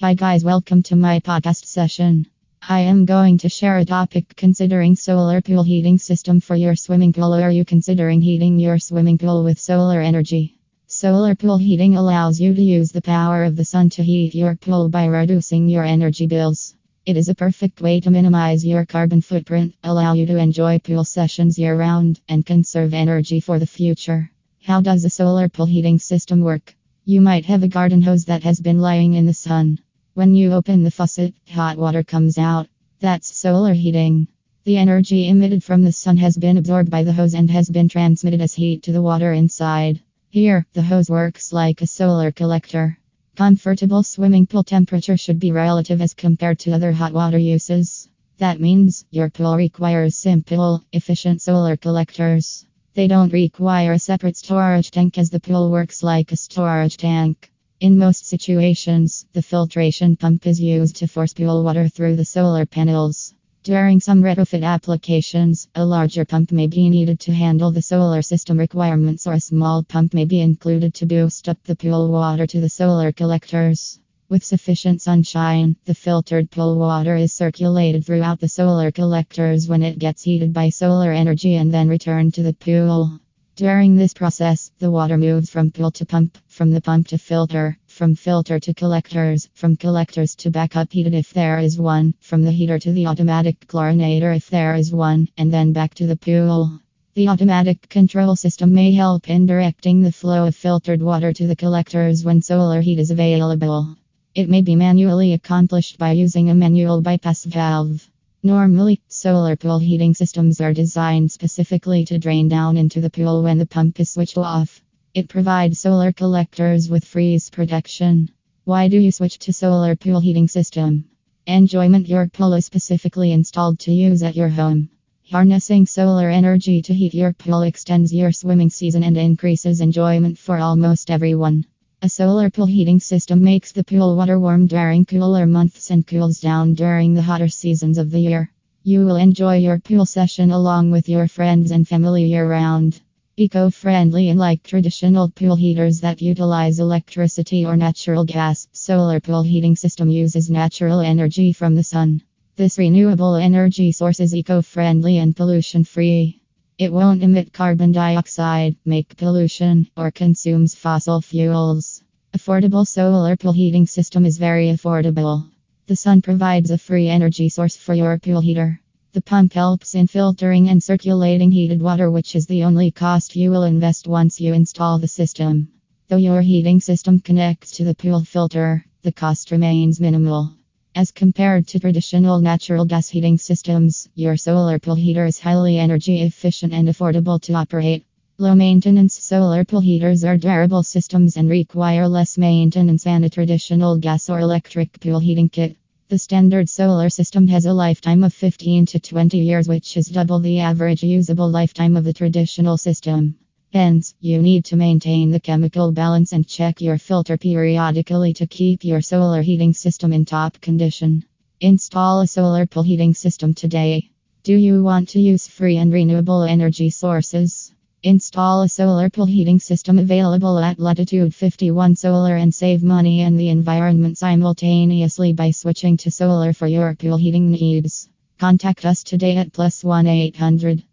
Hi, guys, welcome to my podcast session. I am going to share a topic considering solar pool heating system for your swimming pool. Are you considering heating your swimming pool with solar energy? Solar pool heating allows you to use the power of the sun to heat your pool by reducing your energy bills. It is a perfect way to minimize your carbon footprint, allow you to enjoy pool sessions year round, and conserve energy for the future. How does a solar pool heating system work? You might have a garden hose that has been lying in the sun. When you open the faucet, hot water comes out. That's solar heating. The energy emitted from the sun has been absorbed by the hose and has been transmitted as heat to the water inside. Here, the hose works like a solar collector. Comfortable swimming pool temperature should be relative as compared to other hot water uses. That means your pool requires simple, efficient solar collectors. They don't require a separate storage tank as the pool works like a storage tank. In most situations, the filtration pump is used to force pool water through the solar panels. During some retrofit applications, a larger pump may be needed to handle the solar system requirements, or a small pump may be included to boost up the pool water to the solar collectors. With sufficient sunshine, the filtered pool water is circulated throughout the solar collectors when it gets heated by solar energy and then returned to the pool. During this process, the water moves from pool to pump, from the pump to filter, from filter to collectors, from collectors to backup heated if there is one, from the heater to the automatic chlorinator if there is one, and then back to the pool. The automatic control system may help in directing the flow of filtered water to the collectors when solar heat is available. It may be manually accomplished by using a manual bypass valve. Normally, solar pool heating systems are designed specifically to drain down into the pool when the pump is switched off. It provides solar collectors with freeze protection. Why do you switch to solar pool heating system? Enjoyment Your pool is specifically installed to use at your home. Harnessing solar energy to heat your pool extends your swimming season and increases enjoyment for almost everyone. A solar pool heating system makes the pool water warm during cooler months and cools down during the hotter seasons of the year. You will enjoy your pool session along with your friends and family year round. Eco friendly, unlike traditional pool heaters that utilize electricity or natural gas, solar pool heating system uses natural energy from the sun. This renewable energy source is eco friendly and pollution free. It won't emit carbon dioxide, make pollution, or consumes fossil fuels. Affordable solar pool heating system is very affordable. The sun provides a free energy source for your pool heater. The pump helps in filtering and circulating heated water, which is the only cost you will invest once you install the system. Though your heating system connects to the pool filter, the cost remains minimal. As compared to traditional natural gas heating systems, your solar pool heater is highly energy efficient and affordable to operate. Low maintenance solar pool heaters are durable systems and require less maintenance than a traditional gas or electric pool heating kit. The standard solar system has a lifetime of 15 to 20 years, which is double the average usable lifetime of the traditional system. Hence, you need to maintain the chemical balance and check your filter periodically to keep your solar heating system in top condition. Install a solar pool heating system today. Do you want to use free and renewable energy sources? Install a solar pool heating system available at Latitude 51 Solar and save money and the environment simultaneously by switching to solar for your pool heating needs. Contact us today at plus 1 800